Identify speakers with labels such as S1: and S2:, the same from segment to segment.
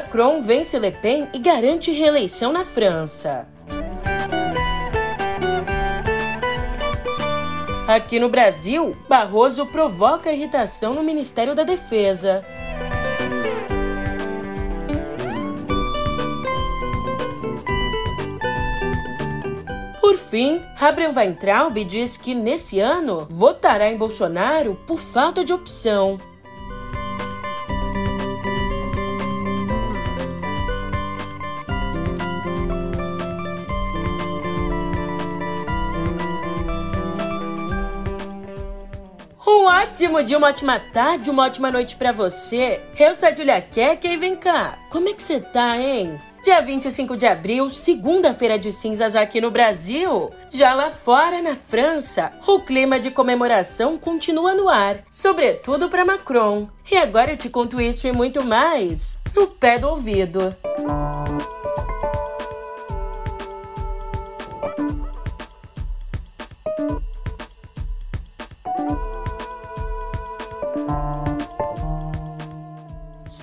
S1: Macron vence Le Pen e garante reeleição na França. Aqui no Brasil, Barroso provoca irritação no Ministério da Defesa. Por fim, Abraham Weintraub diz que nesse ano votará em Bolsonaro por falta de opção. Ótimo dia, uma ótima tarde, uma ótima noite para você. Eu sou a Julia Keck e vem cá, como é que você tá, hein? Dia 25 de abril, segunda-feira de cinzas aqui no Brasil. Já lá fora, na França, o clima de comemoração continua no ar, sobretudo para Macron. E agora eu te conto isso e muito mais no pé do ouvido.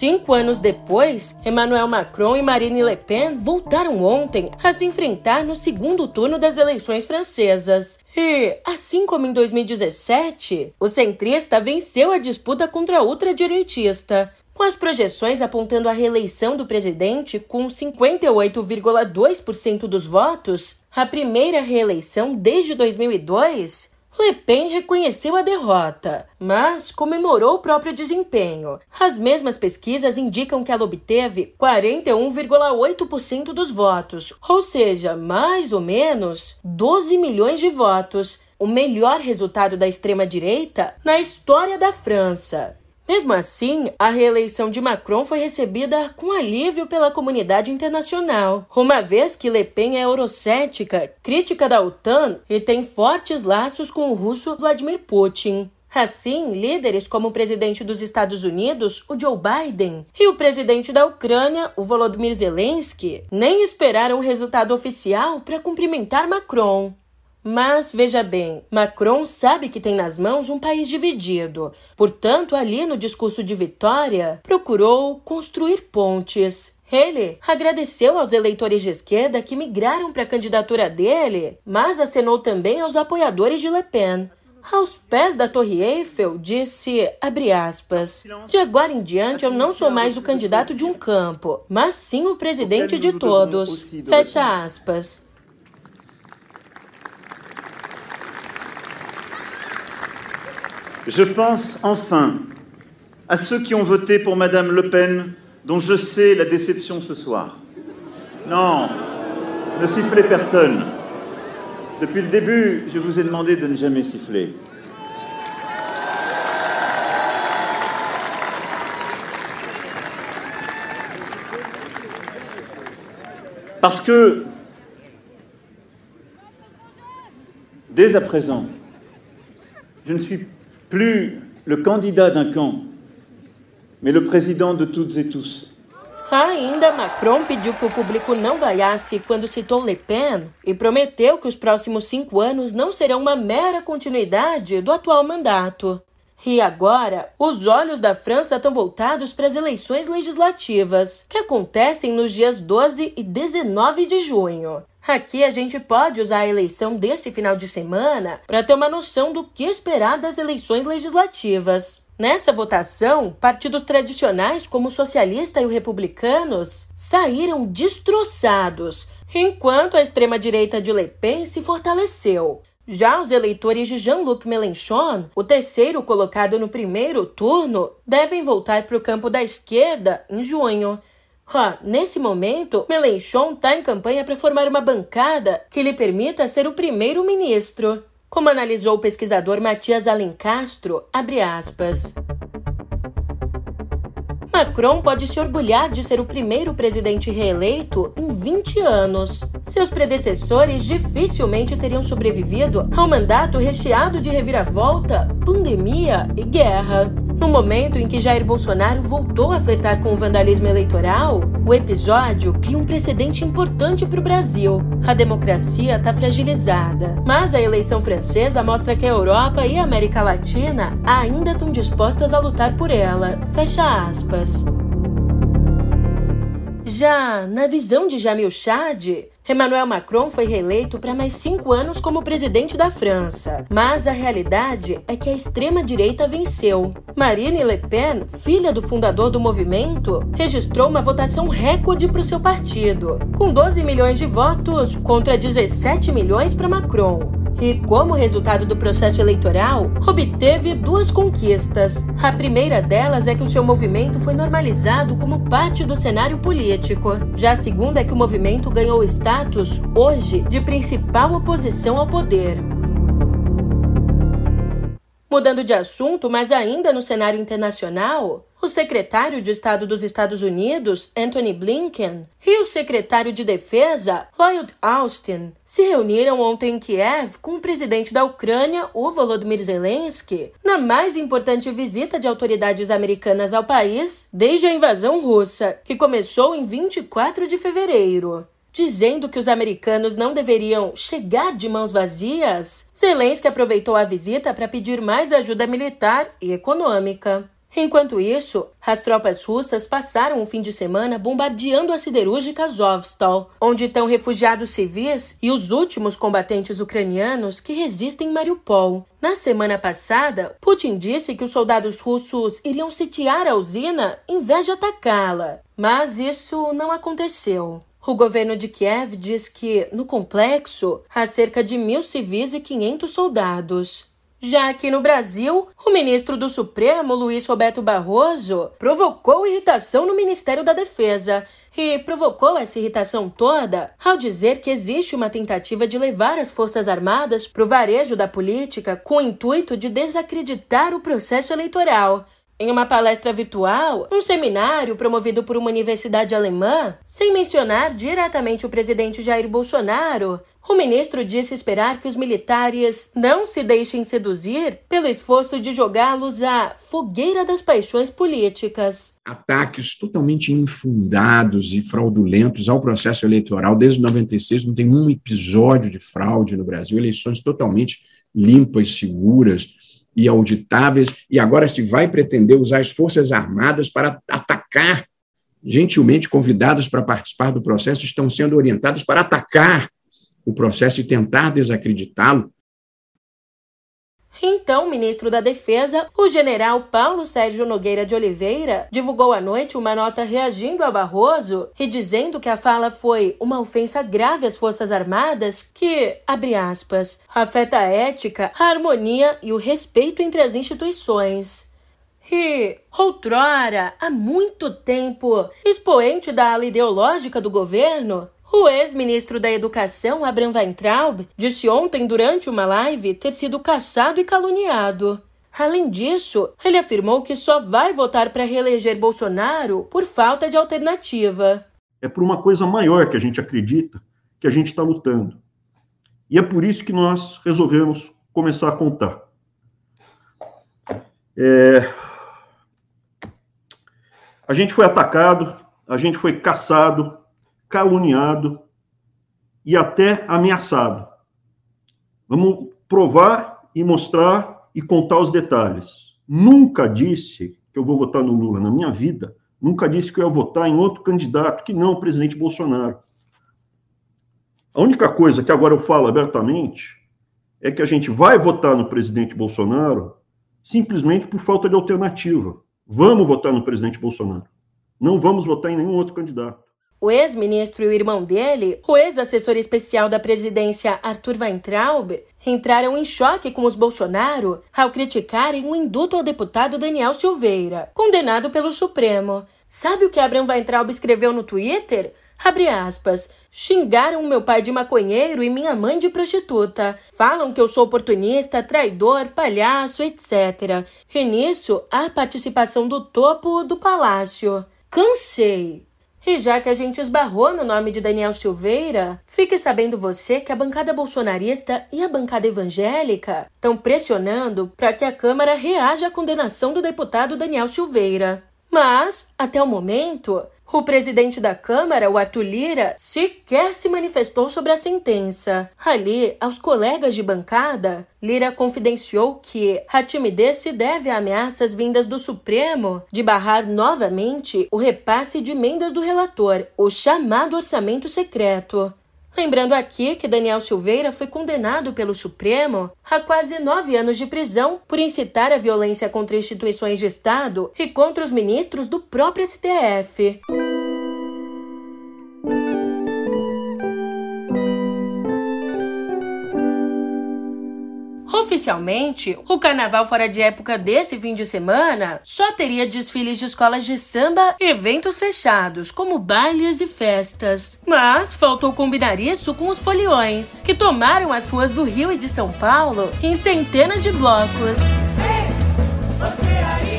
S1: Cinco anos depois, Emmanuel Macron e Marine Le Pen voltaram ontem a se enfrentar no segundo turno das eleições francesas. E, assim como em 2017, o centrista venceu a disputa contra a ultradireitista, com as projeções apontando a reeleição do presidente com 58,2% dos votos, a primeira reeleição desde 2002, Le Pen reconheceu a derrota, mas comemorou o próprio desempenho. As mesmas pesquisas indicam que ela obteve 41,8% dos votos, ou seja, mais ou menos 12 milhões de votos, o melhor resultado da extrema-direita na história da França. Mesmo assim, a reeleição de Macron foi recebida com alívio pela comunidade internacional, uma vez que Le Pen é eurocética, crítica da OTAN e tem fortes laços com o russo Vladimir Putin. Assim, líderes como o presidente dos Estados Unidos, o Joe Biden, e o presidente da Ucrânia, o Volodymyr Zelensky, nem esperaram o resultado oficial para cumprimentar Macron. Mas veja bem, Macron sabe que tem nas mãos um país dividido. Portanto, ali no discurso de vitória, procurou construir pontes. Ele agradeceu aos eleitores de esquerda que migraram para a candidatura dele, mas acenou também aos apoiadores de Le Pen. Aos pés da Torre Eiffel, disse, abre aspas, de agora em diante eu não sou mais o candidato de um campo, mas sim o presidente de todos. Fecha aspas.
S2: Je pense enfin à ceux qui ont voté pour Madame Le Pen, dont je sais la déception ce soir. Non, ne sifflez personne. Depuis le début, je vous ai demandé de ne jamais siffler. Parce que, dès à présent, je ne suis plus le candidat d'un camp, mais le président de toutes et tous.
S1: Ainda, Macron pediu que o público não vaiasse quando citou Le Pen e prometeu que os próximos cinco anos não serão uma mera continuidade do atual mandato. E agora, os olhos da França estão voltados para as eleições legislativas, que acontecem nos dias 12 e 19 de junho. Aqui a gente pode usar a eleição desse final de semana para ter uma noção do que esperar das eleições legislativas. Nessa votação, partidos tradicionais como o socialista e o republicanos saíram destroçados, enquanto a extrema-direita de Le Pen se fortaleceu. Já os eleitores de Jean-Luc Mélenchon, o terceiro colocado no primeiro turno, devem voltar para o campo da esquerda em junho. Nesse momento, Mélenchon está em campanha para formar uma bancada que lhe permita ser o primeiro-ministro. Como analisou o pesquisador Matias Alencastro, abre aspas. Macron pode se orgulhar de ser o primeiro presidente reeleito em 20 anos. Seus predecessores dificilmente teriam sobrevivido ao mandato recheado de reviravolta, pandemia e guerra. No momento em que Jair Bolsonaro voltou a flertar com o vandalismo eleitoral, o episódio cria um precedente importante para o Brasil. A democracia está fragilizada, mas a eleição francesa mostra que a Europa e a América Latina ainda estão dispostas a lutar por ela. Fecha aspas. Já na visão de Jamil Chad, Emmanuel Macron foi reeleito para mais cinco anos como presidente da França. Mas a realidade é que a extrema-direita venceu. Marine Le Pen, filha do fundador do movimento, registrou uma votação recorde para o seu partido, com 12 milhões de votos contra 17 milhões para Macron e, como resultado do processo eleitoral, obteve duas conquistas. A primeira delas é que o seu movimento foi normalizado como parte do cenário político. Já a segunda é que o movimento ganhou status, hoje, de principal oposição ao poder. Mudando de assunto, mas ainda no cenário internacional, o secretário de Estado dos Estados Unidos, Anthony Blinken, e o secretário de Defesa, Lloyd Austin, se reuniram ontem em Kiev com o presidente da Ucrânia, o Volodymyr Zelensky, na mais importante visita de autoridades americanas ao país desde a invasão russa, que começou em 24 de fevereiro. Dizendo que os americanos não deveriam chegar de mãos vazias, Zelensky aproveitou a visita para pedir mais ajuda militar e econômica. Enquanto isso, as tropas russas passaram o fim de semana bombardeando a siderúrgica Azovstal, onde estão refugiados civis e os últimos combatentes ucranianos que resistem em Mariupol. Na semana passada, Putin disse que os soldados russos iriam sitiar a usina em vez de atacá-la, mas isso não aconteceu. O governo de Kiev diz que, no complexo, há cerca de mil civis e 500 soldados. Já aqui no Brasil, o ministro do Supremo, Luiz Roberto Barroso, provocou irritação no Ministério da Defesa e provocou essa irritação toda ao dizer que existe uma tentativa de levar as Forças Armadas para o varejo da política com o intuito de desacreditar o processo eleitoral. Em uma palestra virtual, um seminário promovido por uma universidade alemã, sem mencionar diretamente o presidente Jair Bolsonaro, o ministro disse esperar que os militares não se deixem seduzir pelo esforço de jogá-los à fogueira das paixões políticas.
S3: Ataques totalmente infundados e fraudulentos ao processo eleitoral. Desde 96 não tem um episódio de fraude no Brasil, eleições totalmente limpas, seguras e auditáveis, e agora se vai pretender usar as Forças Armadas para atacar, gentilmente convidados para participar do processo, estão sendo orientados para atacar o processo e tentar desacreditá-lo,
S1: então, ministro da Defesa, o general Paulo Sérgio Nogueira de Oliveira, divulgou à noite uma nota reagindo a Barroso e dizendo que a fala foi uma ofensa grave às Forças Armadas que, abre aspas, afeta a ética, a harmonia e o respeito entre as instituições. E, outrora, há muito tempo, expoente da ala ideológica do governo, o ex-ministro da Educação, Abraham Weintraub, disse ontem durante uma live ter sido caçado e caluniado. Além disso, ele afirmou que só vai votar para reeleger Bolsonaro por falta de alternativa.
S4: É por uma coisa maior que a gente acredita que a gente está lutando. E é por isso que nós resolvemos começar a contar. É... A gente foi atacado, a gente foi caçado, caluniado e até ameaçado. Vamos provar e mostrar e contar os detalhes. Nunca disse que eu vou votar no Lula na minha vida, nunca disse que eu ia votar em outro candidato que não o presidente Bolsonaro. A única coisa que agora eu falo abertamente é que a gente vai votar no presidente Bolsonaro simplesmente por falta de alternativa. Vamos votar no presidente Bolsonaro. Não vamos votar em nenhum outro candidato.
S1: O ex-ministro e o irmão dele, o ex-assessor especial da presidência Arthur Weintraub, entraram em choque com os Bolsonaro ao criticarem o induto ao deputado Daniel Silveira, condenado pelo Supremo. Sabe o que Abraham Weintraub escreveu no Twitter? Abre aspas. Xingaram meu pai de maconheiro e minha mãe de prostituta. Falam que eu sou oportunista, traidor, palhaço, etc. E nisso, a participação do topo do palácio. Cansei. E já que a gente esbarrou no nome de Daniel Silveira, fique sabendo você que a bancada bolsonarista e a bancada evangélica estão pressionando para que a Câmara reaja à condenação do deputado Daniel Silveira. Mas, até o momento, O presidente da Câmara, o Arthur Lira, sequer se manifestou sobre a sentença. Ali, aos colegas de bancada, Lira confidenciou que a timidez se deve a ameaças vindas do Supremo de barrar novamente o repasse de emendas do relator, o chamado orçamento secreto. Lembrando aqui que Daniel Silveira foi condenado pelo Supremo a quase nove anos de prisão por incitar a violência contra instituições de Estado e contra os ministros do próprio STF. Oficialmente, o carnaval fora de época desse fim de semana só teria desfiles de escolas de samba e eventos fechados, como bailes e festas. Mas faltou combinar isso com os foliões, que tomaram as ruas do Rio e de São Paulo em centenas de blocos. Hey,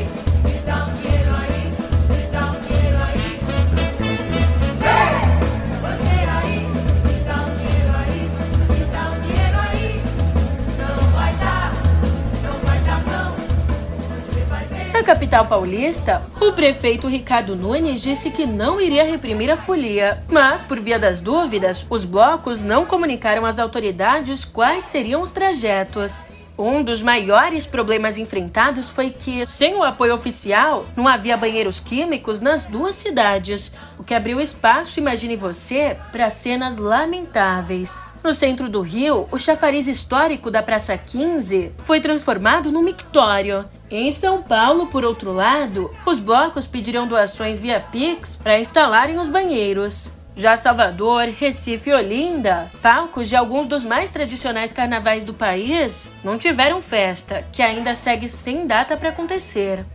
S1: capital paulista, o prefeito Ricardo Nunes disse que não iria reprimir a folia, mas, por via das dúvidas, os blocos não comunicaram às autoridades quais seriam os trajetos. Um dos maiores problemas enfrentados foi que, sem o apoio oficial, não havia banheiros químicos nas duas cidades, o que abriu espaço, imagine você, para cenas lamentáveis. No centro do Rio, o chafariz histórico da Praça 15 foi transformado num mictório. Em São Paulo, por outro lado, os blocos pedirão doações via Pix para instalarem os banheiros. Já Salvador, Recife e Olinda, palcos de alguns dos mais tradicionais carnavais do país, não tiveram festa, que ainda segue sem data para acontecer.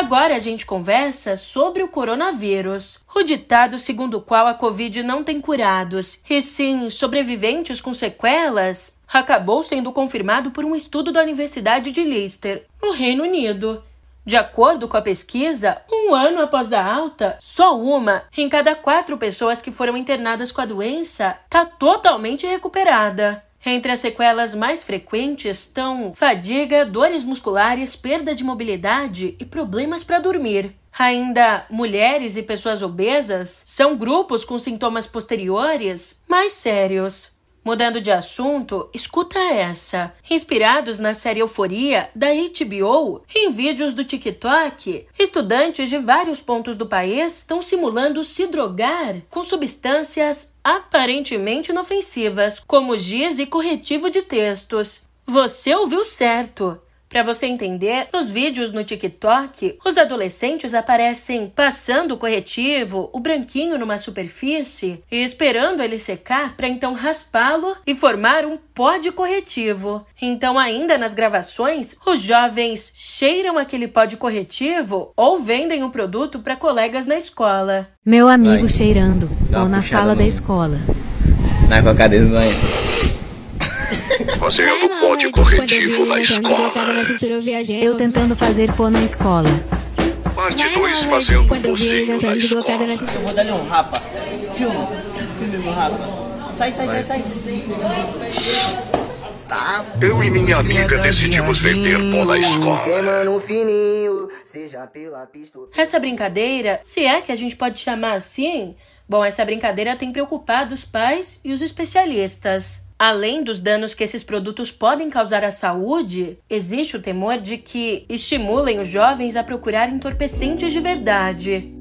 S1: Agora a gente conversa sobre o coronavírus. O ditado segundo o qual a Covid não tem curados, e sim sobreviventes com sequelas, acabou sendo confirmado por um estudo da Universidade de Leicester, no Reino Unido. De acordo com a pesquisa, um ano após a alta, só uma em cada quatro pessoas que foram internadas com a doença está totalmente recuperada. Entre as sequelas mais frequentes estão fadiga, dores musculares, perda de mobilidade e problemas para dormir. Ainda, mulheres e pessoas obesas são grupos com sintomas posteriores mais sérios. Mudando de assunto, escuta essa. Inspirados na série Euforia da HBO, em vídeos do TikTok, estudantes de vários pontos do país estão simulando se drogar com substâncias aparentemente inofensivas, como giz e corretivo de textos. Você ouviu certo. Para você entender, nos vídeos no TikTok, os adolescentes aparecem passando o corretivo, o branquinho numa superfície e esperando ele secar para então raspá-lo e formar um pó de corretivo. Então, ainda nas gravações, os jovens cheiram aquele pó de corretivo ou vendem o produto para colegas na escola.
S5: Meu amigo Vai. cheirando, ou na sala da escola.
S6: Na cocada do
S7: Fazendo pó de corretivo na escola.
S5: Eu tentando fazer pó na escola.
S7: Parte 2 fazendo pozinho na escola.
S8: Eu vou dar um rapa. Filma. Filme no rapa. Sai, sai, sai, sai.
S7: Tá. Eu e minha amiga decidimos vender pó na escola.
S1: Essa brincadeira, se é que a gente pode chamar assim, bom, essa brincadeira tem preocupado os pais e os especialistas. Além dos danos que esses produtos podem causar à saúde, existe o temor de que estimulem os jovens a procurar entorpecentes de verdade.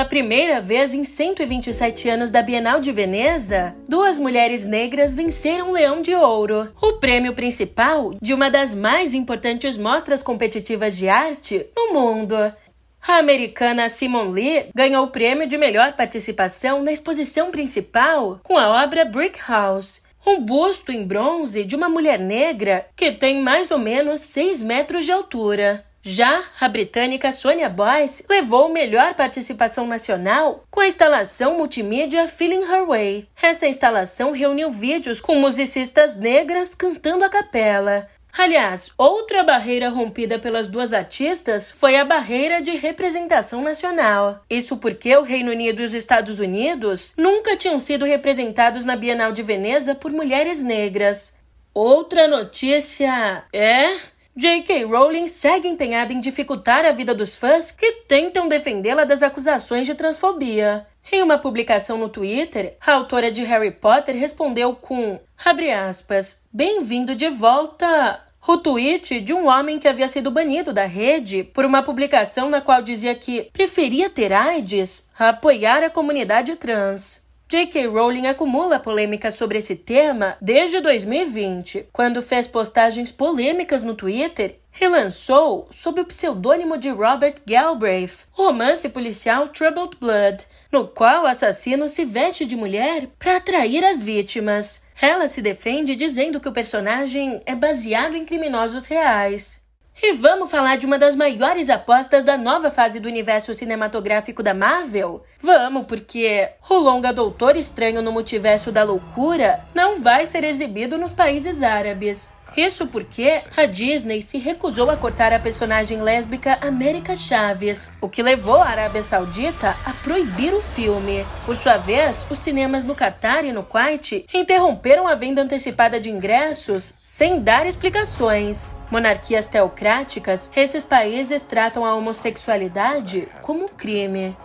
S1: Pela primeira vez em 127 anos da Bienal de Veneza, duas mulheres negras venceram o Leão de Ouro, o prêmio principal de uma das mais importantes mostras competitivas de arte no mundo. A americana Simone Lee ganhou o prêmio de melhor participação na exposição principal com a obra Brick House, um busto em bronze de uma mulher negra que tem mais ou menos 6 metros de altura. Já a britânica Sonia Boyce levou melhor participação nacional com a instalação multimídia Feeling Her Way. Essa instalação reuniu vídeos com musicistas negras cantando a capela. Aliás, outra barreira rompida pelas duas artistas foi a barreira de representação nacional. Isso porque o Reino Unido e os Estados Unidos nunca tinham sido representados na Bienal de Veneza por mulheres negras. Outra notícia é J.K. Rowling segue empenhada em dificultar a vida dos fãs que tentam defendê-la das acusações de transfobia. Em uma publicação no Twitter, a autora de Harry Potter respondeu com, abre aspas, bem-vindo de volta, o tweet de um homem que havia sido banido da rede por uma publicação na qual dizia que preferia ter AIDS a apoiar a comunidade trans. J.K. Rowling acumula polêmica sobre esse tema desde 2020, quando fez postagens polêmicas no Twitter e lançou, sob o pseudônimo de Robert Galbraith, o romance policial Troubled Blood, no qual o assassino se veste de mulher para atrair as vítimas. Ela se defende dizendo que o personagem é baseado em criminosos reais. E vamos falar de uma das maiores apostas da nova fase do universo cinematográfico da Marvel? Vamos, porque o longa Doutor Estranho no Multiverso da Loucura não vai ser exibido nos países árabes. Isso porque a Disney se recusou a cortar a personagem lésbica América Chaves, o que levou a Arábia Saudita a proibir o filme. Por sua vez, os cinemas no Catar e no Kuwait interromperam a venda antecipada de ingressos sem dar explicações. Monarquias teocráticas, esses países tratam a homossexualidade como um crime.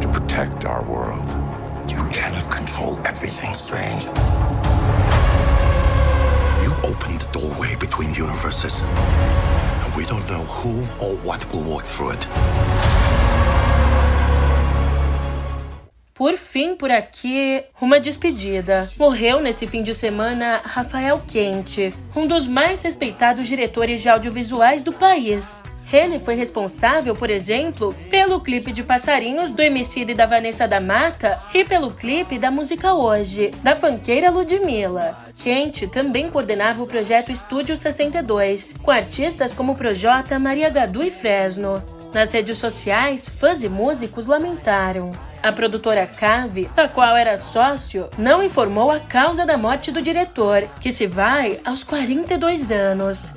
S7: To protect our world, you cannot control everything strange. You opened the doorway between universes, and we don't know who or what will walk through it.
S1: Por fim, por aqui, uma despedida. Morreu nesse fim de semana Rafael Quente, um dos mais respeitados diretores de audiovisuais do país. Ele foi responsável, por exemplo, pelo clipe de Passarinhos do Emicida e da Vanessa da Mata e pelo clipe da música Hoje, da fanqueira Ludmilla. Quente também coordenava o projeto Estúdio 62, com artistas como Projota, Maria Gadu e Fresno. Nas redes sociais, fãs e músicos lamentaram. A produtora Cave, da qual era sócio, não informou a causa da morte do diretor, que se vai aos 42 anos.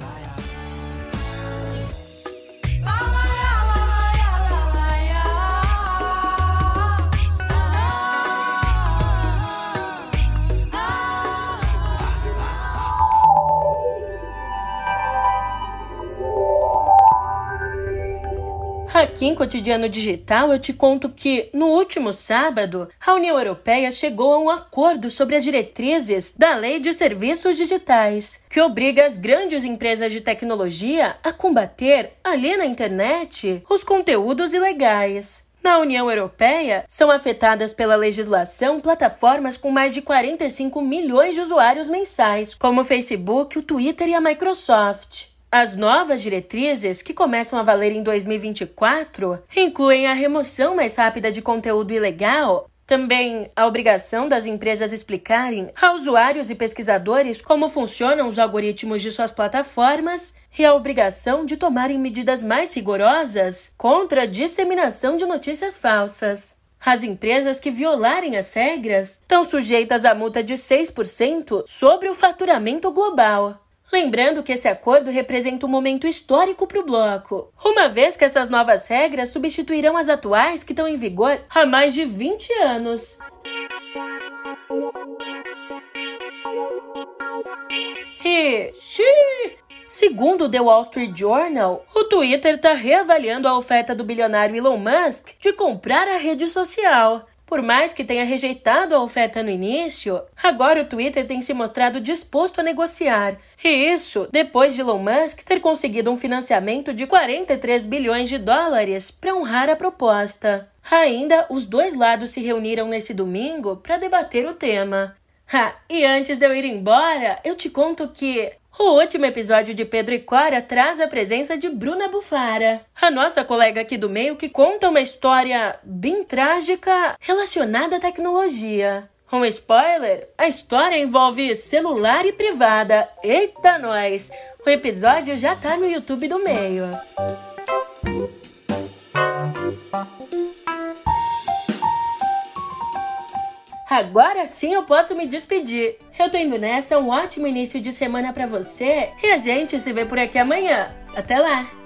S1: Aqui em Cotidiano Digital eu te conto que, no último sábado, a União Europeia chegou a um acordo sobre as diretrizes da Lei de Serviços Digitais, que obriga as grandes empresas de tecnologia a combater, ali na internet, os conteúdos ilegais. Na União Europeia, são afetadas pela legislação plataformas com mais de 45 milhões de usuários mensais, como o Facebook, o Twitter e a Microsoft. As novas diretrizes, que começam a valer em 2024, incluem a remoção mais rápida de conteúdo ilegal, também a obrigação das empresas explicarem a usuários e pesquisadores como funcionam os algoritmos de suas plataformas e a obrigação de tomarem medidas mais rigorosas contra a disseminação de notícias falsas. As empresas que violarem as regras estão sujeitas a multa de 6% sobre o faturamento global. Lembrando que esse acordo representa um momento histórico para o bloco, uma vez que essas novas regras substituirão as atuais que estão em vigor há mais de 20 anos. E, xiii, segundo o The Wall Street Journal, o Twitter está reavaliando a oferta do bilionário Elon Musk de comprar a rede social. Por mais que tenha rejeitado a oferta no início, agora o Twitter tem se mostrado disposto a negociar. E isso depois de Elon Musk ter conseguido um financiamento de 43 bilhões de dólares para honrar a proposta. Ainda, os dois lados se reuniram nesse domingo para debater o tema. Ha, e antes de eu ir embora, eu te conto que o último episódio de Pedro e Cora traz a presença de Bruna Bufara, a nossa colega aqui do meio que conta uma história bem trágica relacionada à tecnologia. Um spoiler: a história envolve celular e privada. Eita, nós! O episódio já tá no YouTube do meio. Agora sim eu posso me despedir. Eu tô indo nessa, um ótimo início de semana para você e a gente se vê por aqui amanhã. Até lá!